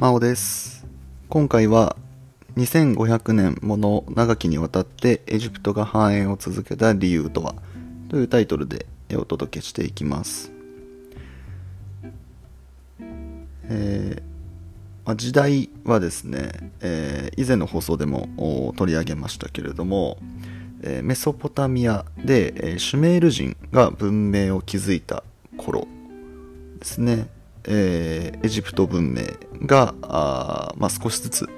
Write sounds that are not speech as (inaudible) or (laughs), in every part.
真央です。今回は2500年もの長きにわたってエジプトが繁栄を続けた理由とはというタイトルでお届けしていきます、えーまあ時代はですね、えー以前の放送でも取り上げましたけれども、えーメソポタミアで、えシュメール人が文明を築いた頃ですね、えーエジプト文明があ、まあ、少しずつ、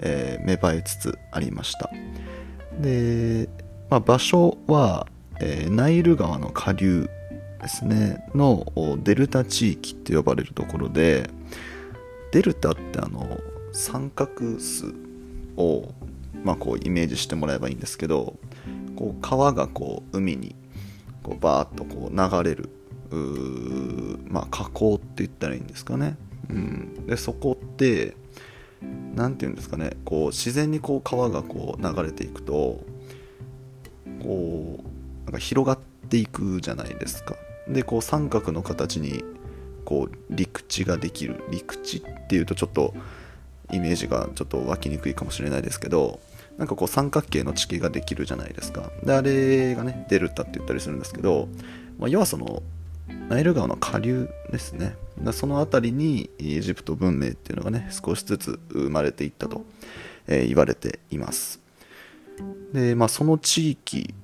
えー芽生えつつありました。で、まあ、場所は、えーナイル川の下流ですねのデルタ地域って呼ばれるところでデルタってあの三角数を、まあ、こうイメージしてもらえばいいんですけどこう川がこう海にこうバーッとこう流れるまあ河口って言ったらいいんですかね、うん、でそこって何て言うんですかね。こう自然にこう川がこう流れていくとこうなんか広がっていくじゃないですか。でこう三角の形にこう陸地ができる。陸地っていうとちょっとイメージがちょっと湧きにくいかもしれないですけどなんかこう三角形の地形ができるじゃないですか。であれがねデルタって言ったりするんですけど、まあ、要はそのナイル川の下流ですね。その辺りにエジプト文明っていうのがね少しずつ生まれていったと、えー言われています。で、まあ、その地域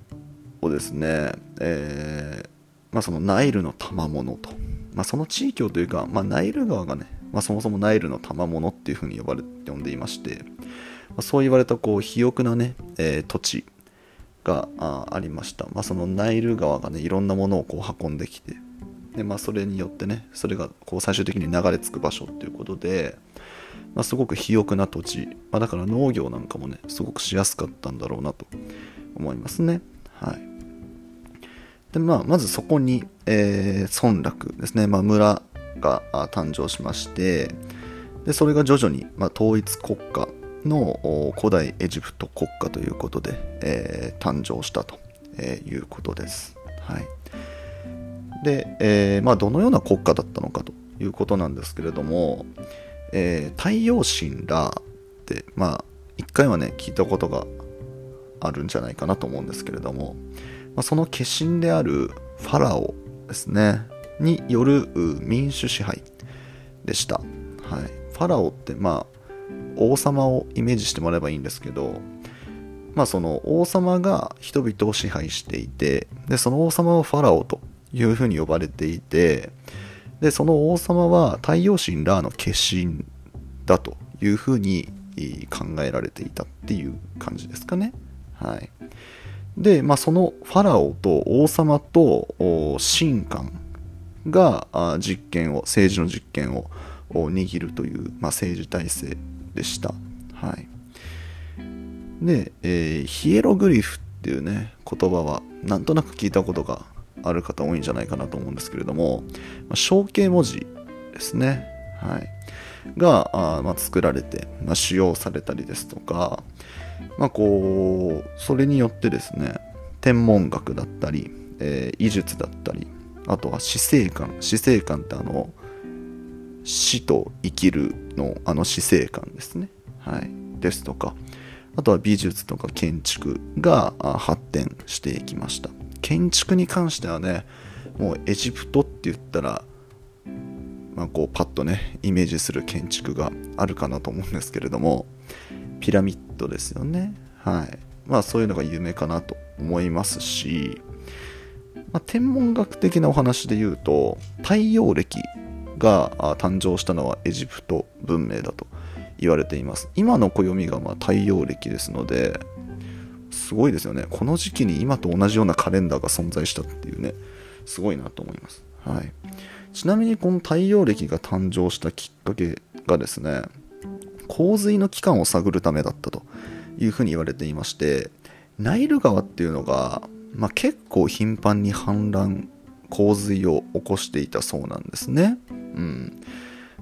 をですね、えーまあ、そのナイルの賜物と、まあ、その地域をというか、まあ、ナイル川がね、まあ、そもそもナイルの賜物っていうふうに呼ばれ呼んでいまして、まあ、そう言われたこう肥沃なね、えー土地があありました、まあ、そのナイル川がねいろんなものをこう運んできてで、まあ、それによってねそれがこう最終的に流れ着く場所っていうことで、まあ、すごく肥沃な土地、まあ、だから農業なんかもねすごくしやすかったんだろうなと思いますね。はい。でまあ、まずそこに、えー村落ですね、まあ、村が誕生しましてでそれが徐々に、まあ、統一国家の古代エジプト国家ということで、えー誕生したと、えいうことです。はい、で、えーまあ、どのような国家だったのかということなんですけれども、えー太陽神ラーって、まあ、一回はね聞いたことがあるんじゃないかなと思うんですけれども、まあ、その化身であるファラオですねによる民主支配でした、はい、ファラオってまあ王様をイメージしてもらえばいいんですけどまあその王様が人々を支配していてでその王様はファラオというふうに呼ばれていてでその王様は太陽神ラーの化身だというふうに考えられていたっていう感じですかね。はい。で、まあ、そのファラオと王様と神官が実権を政治の実権を握るという、まあ、政治体制でした。はい、で、えーヒエログリフっていうね言葉はなんとなく聞いたことがある方多いんじゃないかなと思うんですけれども、まあ、象形文字ですね。はい、があまあ、作られて、まあ、使用されたりですとか、まあ、こうそれによってですね天文学だったり、えー医術だったりあとは死生観死生観ってあの死と生きるのあの死生観ですね、はい、ですとかあとは美術とか建築があ発展していきました。建築に関してはねもうエジプトって言ったらまあ、こうパッとねイメージする建築があるかなと思うんですけれどもピラミッドですよね。はい。まあそういうのが有名かなと思いますし、まあ、天文学的なお話で言うと太陽暦が誕生したのはエジプト文明だと言われています。今の暦がま太陽暦ですのですごいですよね。この時期に今と同じようなカレンダーが存在したっていうね。すごいなと思います。はい。ちなみにこの太陽暦が誕生したきっかけがですね洪水の期間を探るためだったというふうに言われていましてナイル川っていうのが、まあ、結構頻繁に氾濫洪水を起こしていたそうなんですね。うん、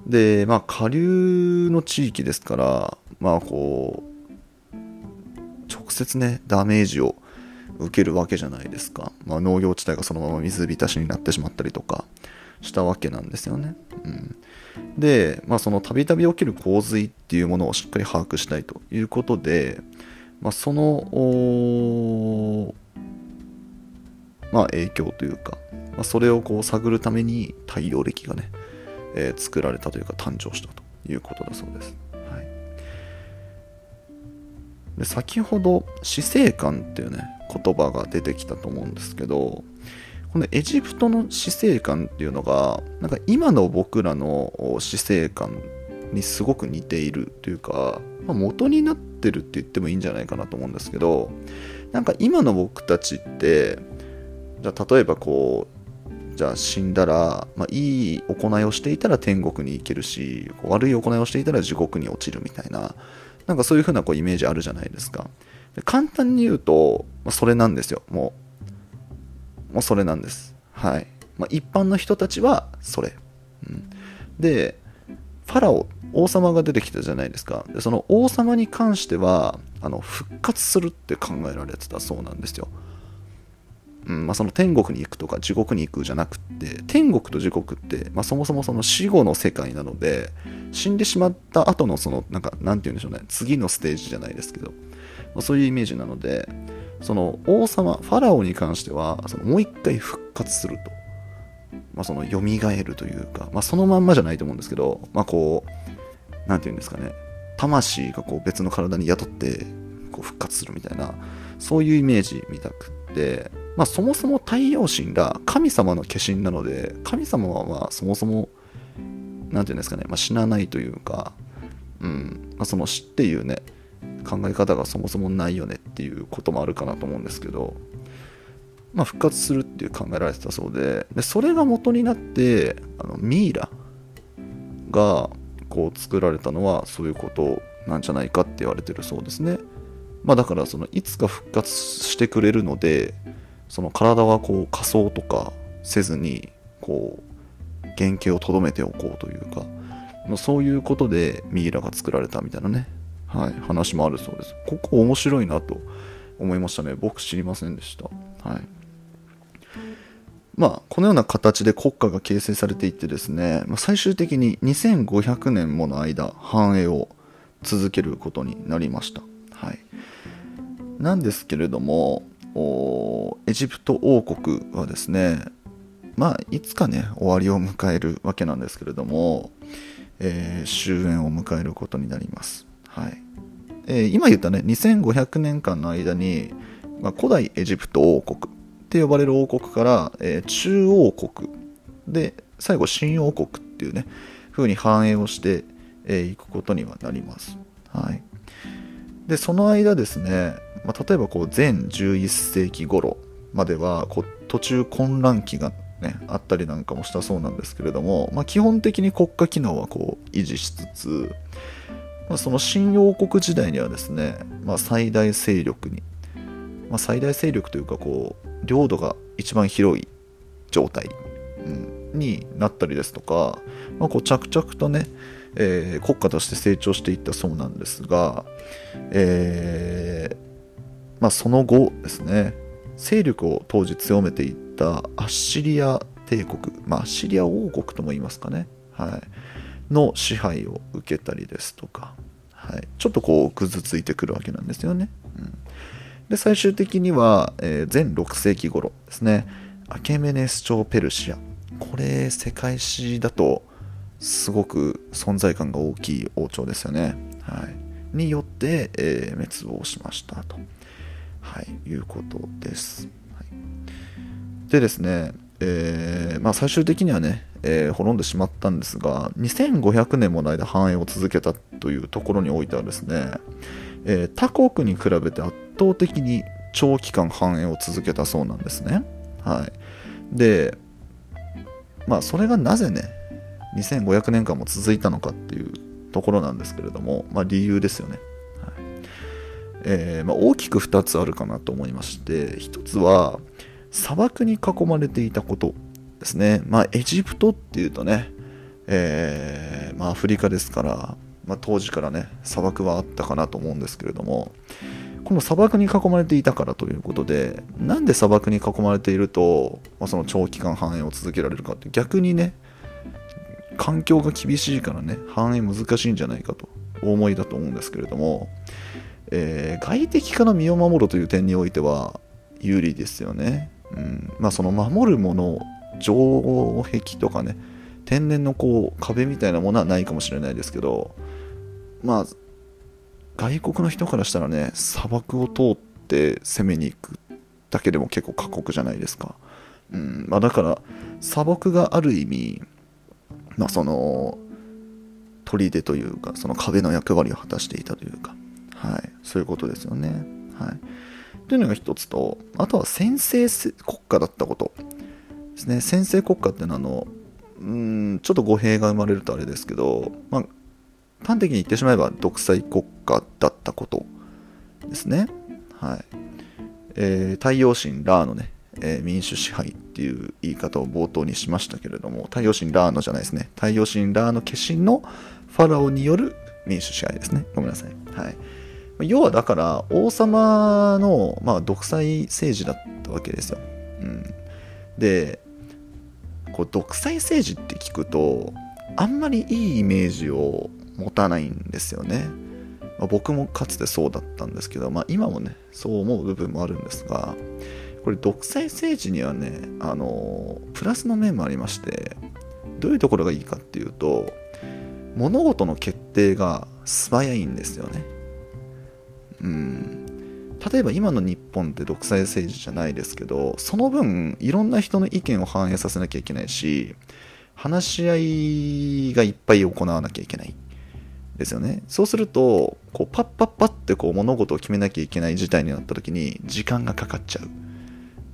でまあ下流の地域ですからまあこう直接ねダメージを受けるわけじゃないですか、まあ、農業地帯がそのまま水浸しになってしまったりとかしたわけなんですよね。うん、で、まあ、そのたびたび起きる洪水っていうものをしっかり把握したいということで、まあ、その、まあ、影響というか、まあ、それをこう探るために太陽暦がね、えー、作られたというか誕生したということだそうです。で先ほど死生観っていうね言葉が出てきたと思うんですけどこのエジプトの死生観っていうのがなんか今の僕らの死生観にすごく似ているというか、まあ、元になってるって言ってもいいんじゃないかなと思うんですけどなんか今の僕たちってじゃあ例えばこうじゃあ死んだら、まあ、いい行いをしていたら天国に行けるし悪い行いをしていたら地獄に落ちるみたいななんかそういう風なこうイメージあるじゃないですかで簡単に言うと、まあ、それなんですよもうもうそれなんです。はい。まあ、一般の人たちはそれ。うん、で、ファラオ、王様が出てきたじゃないですか。でその王様に関しては、あの復活するって考えられてたそうなんですよ。うんまあ、その天国に行くとか地獄に行くじゃなくて天国と地獄って、まあ、そもそもその死後の世界なので死んでしまった後のそのなんかなんて言うんでしょうね次のステージじゃないですけど、まあ、そういうイメージなのでその王様ファラオに関してはそのもう一回復活すると、まあ、その蘇るというか、まあ、そのまんまじゃないと思うんですけど、まあ、こう何て言うんですかね魂がこう別の体に宿ってこう復活するみたいなそういうイメージ見たくって、まあ、そもそも太陽神が神様の化身なので神様はまあそもそも何て言うんですかね、まあ、死なないというか、うんまあ、その死っていうね考え方がそもそもないよねっていうこともあるかなと思うんですけど、まあ、復活するっていう考えられてたそうででそれが元になってあのミイラがこう作られたのはそういうことなんじゃないかって言われてるそうですね。まあ、だからそのいつか復活してくれるのでその体はこう仮装とかせずにこう原型をとどめておこうというかそういうことでミイラが作られたみたいなねはい、話もあるそうです。ここ面白いなと思いましたね。僕知りませんでした。はい。まあ、このような形で国家が形成されていってですね、まあ、最終的に2500年もの間、繁栄を続けることになりました。はい。なんですけれども、エジプト王国はですね、まあ、いつかね、終わりを迎えるわけなんですけれども、えー、終焉を迎えることになります。はいえー、今言ったね2500年間の間に、まあ、古代エジプト王国って呼ばれる王国から、えー、中王国で最後新王国っていうね風に繁栄をしてい、えー、くことにはなります。はい、でその間ですね、まあ、例えばこう前11世紀頃まではこう途中混乱期が、ね、あったりなんかもしたそうなんですけれども、まあ、基本的に国家機能はこう維持しつつまあ、その新王国時代にはですね、まあ、最大勢力に、まあ、最大勢力というかこう領土が一番広い状態、うん、になったりですとか、まあ、こう着々とね、えー、国家として成長していったそうなんですが、えーまあ、その後ですね勢力を当時強めていったアッシリア帝国、まあ、アッシリア王国とも言いますかね、はい、の支配を受けたりですとか、はい、ちょっとこうくずついてくるわけなんですよね。うん、で最終的には、えー、前6世紀頃ですねアケメネス朝ペルシアこれ世界史だとすごく存在感が大きい王朝ですよね。はい、によって、えー、滅亡しましたと、はい、いうことです。はい、でですね、えーまあ、最終的にはね、えー、滅んでしまったんですが2500年もの間繁栄を続けたというところにおいてはですね、えー、他国に比べて圧倒的に長期間繁栄を続けたそうなんですね。はい、でまあそれがなぜね2500年間も続いたのかっていうところなんですけれども、まあ、理由ですよね。えーまあ、大きく2つあるかなと思いまして1つは砂漠に囲まれていたことですね。まあ、エジプトっていうとね、えー、まあ、アフリカですから、ま、当時からね、砂漠はあったかなと思うんですけれども、この砂漠に囲まれていたからということでなんで砂漠に囲まれていると、ま、その長期間繁栄を続けられるかって逆にね環境が厳しいからね繁栄難しいんじゃないかとお思いだと思うんですけれども、えー、外敵から身を守るという点においては有利ですよね、うん。まあ、その守るもの城壁とかね天然のこう壁みたいなものはないかもしれないですけどまあ外国の人からしたらね砂漠を通って攻めに行くだけでも結構過酷じゃないですか、うん。まあ、だから砂漠がある意味まあその砦というかその壁の役割を果たしていたというか、はい、そういうことですよね。はい、というのが一つとあとは先制国家だったことですね。先制国家っていうのはあのうんちょっと語弊が生まれるとあれですけど、まあ、端的に言ってしまえば独裁国家だったことですね。はい。えー、太陽神ラーのね、えー、民主支配っていう言い方を冒頭にしましたけれども太陽神ラーのじゃないですね。太陽神ラーの化身のファラオによる民主支配ですね。ごめんなさい。はい。要はだから王様の、まあ、独裁政治だったわけですよ。うん、でこう独裁政治って聞くとあんまりいいイメージを持たないんですよね。まあ、僕もかつてそうだったんですけど、まあ、今もねそう思う部分もあるんですがこれ独裁政治にはねあのプラスの面もありましてどういうところがいいかっていうと物事の決定が素早いんですよね。うん。例えば今の日本って独裁政治じゃないですけどその分いろんな人の意見を反映させなきゃいけないし話し合いがいっぱい行わなきゃいけないですよね。そうするとこうパッパッパってこう物事を決めなきゃいけない事態になった時に時間がかかっちゃう。っ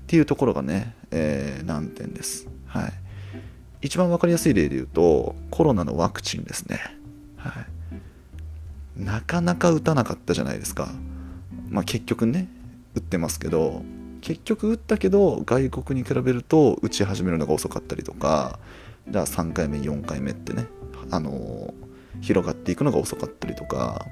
ていうところがね、えー、難点です。はい。一番分かりやすい例で言うとコロナのワクチンですね。はい。なかなか打たなかったじゃないですか。まあ、結局ね打ってますけど結局打ったけど外国に比べると打ち始めるのが遅かったりとかじゃあ3回目4回目ってね、あのー、広がっていくのが遅かったりとか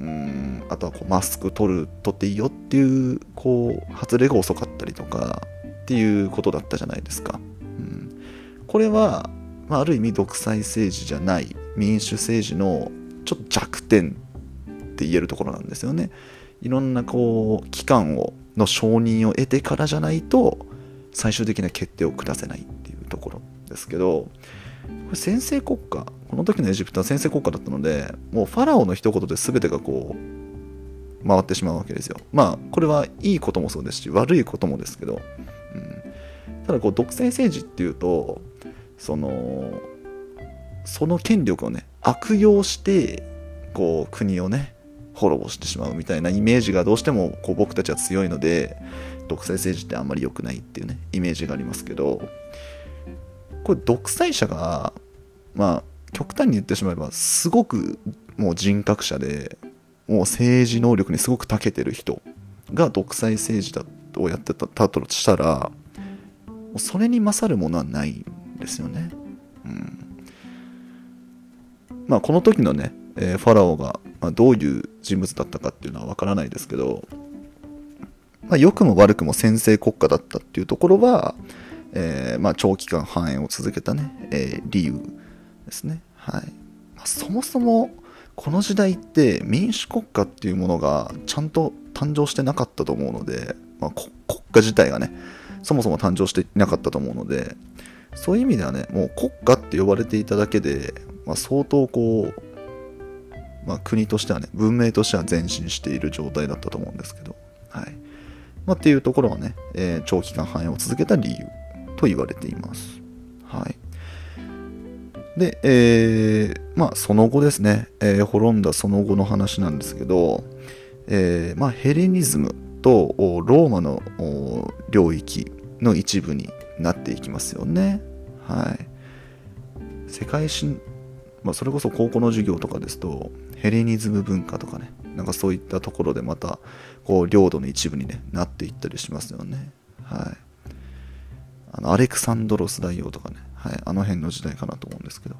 うんあとはこうマスク取る取っていいよっていうこう発令が遅かったりとかっていうことだったじゃないですか、うん、これは、まあ、ある意味独裁政治じゃない民主政治のちょっと弱点って言えるところなんですよね。いろんなこう機関をの承認を得てからじゃないと最終的な決定を下せないっていうところですけどこれ先制国家この時のエジプトは先制国家だったのでもうファラオの一言で全てがこう回ってしまうわけですよまあこれはいいこともそうですし悪いこともですけど、うん、ただこう独裁政治っていうとそのその権力をね悪用してこう国をね滅ぼしてしまうみたいなイメージがどうしてもこう僕たちは強いので独裁政治ってあんまり良くないっていうねイメージがありますけどこれ独裁者がまあ極端に言ってしまえばすごくもう人格者でもう政治能力にすごく長けてる人が独裁政治だをやってたとしたらそれに勝るものはないんですよね。うん、まあこの時のね、えー、ファラオがまあ、どういう人物だったかっていうのはわからないですけど、まあ、良くも悪くも先制国家だったっていうところは、えー、まあ、長期間繁栄を続けたね、えー、理由ですね。はい。まあ、そもそも、この時代って民主国家っていうものがちゃんと誕生してなかったと思うので、まあ、国家自体がね、そもそも誕生していなかったと思うので、そういう意味ではね、もう国家って呼ばれていただけで、まあ、相当こう、まあ、国としてはね、文明としては前進している状態だったと思うんですけど、はい。まあ、っていうところはね、えー、長期間繁栄を続けた理由と言われています。はい。で、えー、まあ、その後ですね、えー、滅んだその後の話なんですけど、えー、まあ、ヘレニズムとローマの領域の一部になっていきますよね。はい。世界史、まあ、それこそ高校の授業とかですと、ヘレニズム文化とかねなんかそういったところでまたこう領土の一部に、ね、なっていったりしますよね。はい。あのアレクサンドロス大王とかね、はい、あの辺の時代かなと思うんですけど、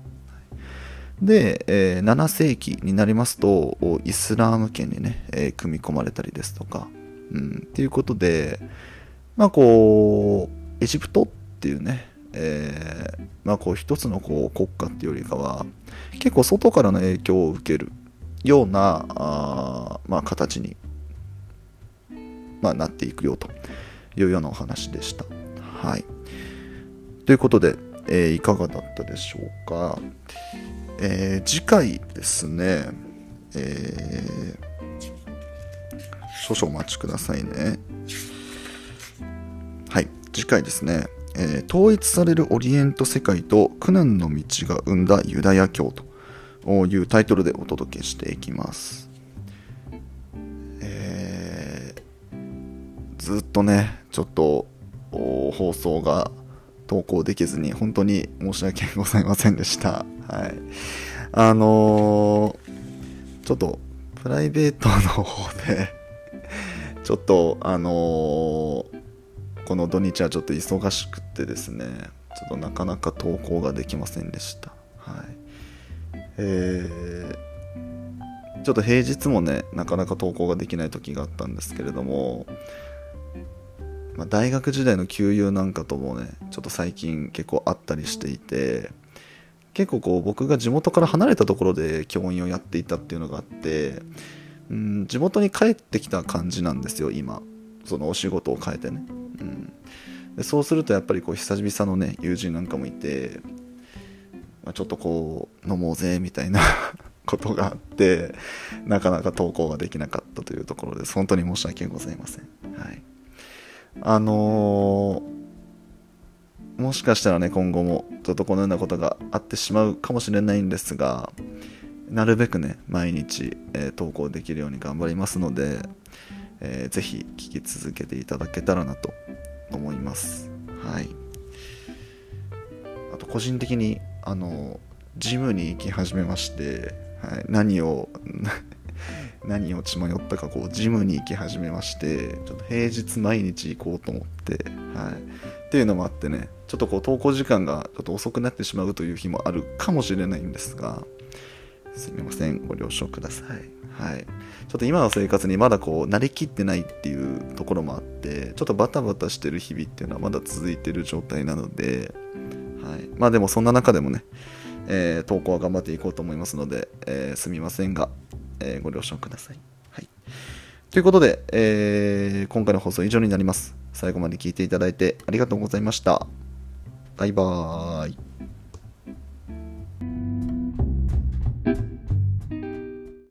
で、えー7世紀になりますとイスラーム圏にね、えー組み込まれたりですとか、うん、っていうことでまあこうエジプトっていうね、えーまあこう一つのこう国家っていうよりかは結構外からの影響を受けるようなあまあ形に、まあ、なっていくよというようなお話でした。はい。ということで、えーいかがだったでしょうか。えー次回ですね、えー少々お待ちくださいね。はい、次回ですね、えー統一されるオリエント世界と苦難の道が生んだユダヤ教というタイトルでお届けしていきます。えーずっとね、ちょっと放送が投稿できずに本当に申し訳ございませんでした。はい。あのーちょっとプライベートの方で、ちょっとあのーこの土日はちょっと忙しくてですね、ちょっとなかなか投稿ができませんでした。はい。えーちょっと平日もね、なかなか投稿ができない時があったんですけれども、まあ、大学時代の旧友なんかともねちょっと最近結構あったりしていて結構こう僕が地元から離れたところで教員をやっていたっていうのがあってうん地元に帰ってきた感じなんですよ今そのお仕事を変えてね、うん、でそうするとやっぱりこう久々のね友人なんかもいて、まあ、ちょっとこう飲もうぜみたいな (laughs) ことがあってなかなか投稿ができなかったというところです。本当に申し訳ございません。はい。あのーもしかしたらね、今後もちょっとこのようなことがあってしまうかもしれないんですが、なるべくね、毎日、えー投稿できるように頑張りますので、えーぜひ聞き続けていただけたらなと思います。はい。あと、個人的に、あの、ジムに行き始めまして、はい、何を、(laughs) 何を血迷ったかこうジムに行き始めましてちょっと平日毎日行こうと思って、はい、っていうのもあってねちょっとこう投稿時間がちょっと遅くなってしまうという日もあるかもしれないんですがすみませんご了承ください、はい、ちょっと今の生活にまだこう慣れきってないっていうところもあってちょっとバタバタしてる日々っていうのはまだ続いてる状態なので、はい、まあでもそんな中でもねえー投稿は頑張っていこうと思いますので、えーすみませんが、えーご了承ください。はい。ということで、えー今回の放送は以上になります。最後まで聞いていただいてありがとうございました。バイバーイ。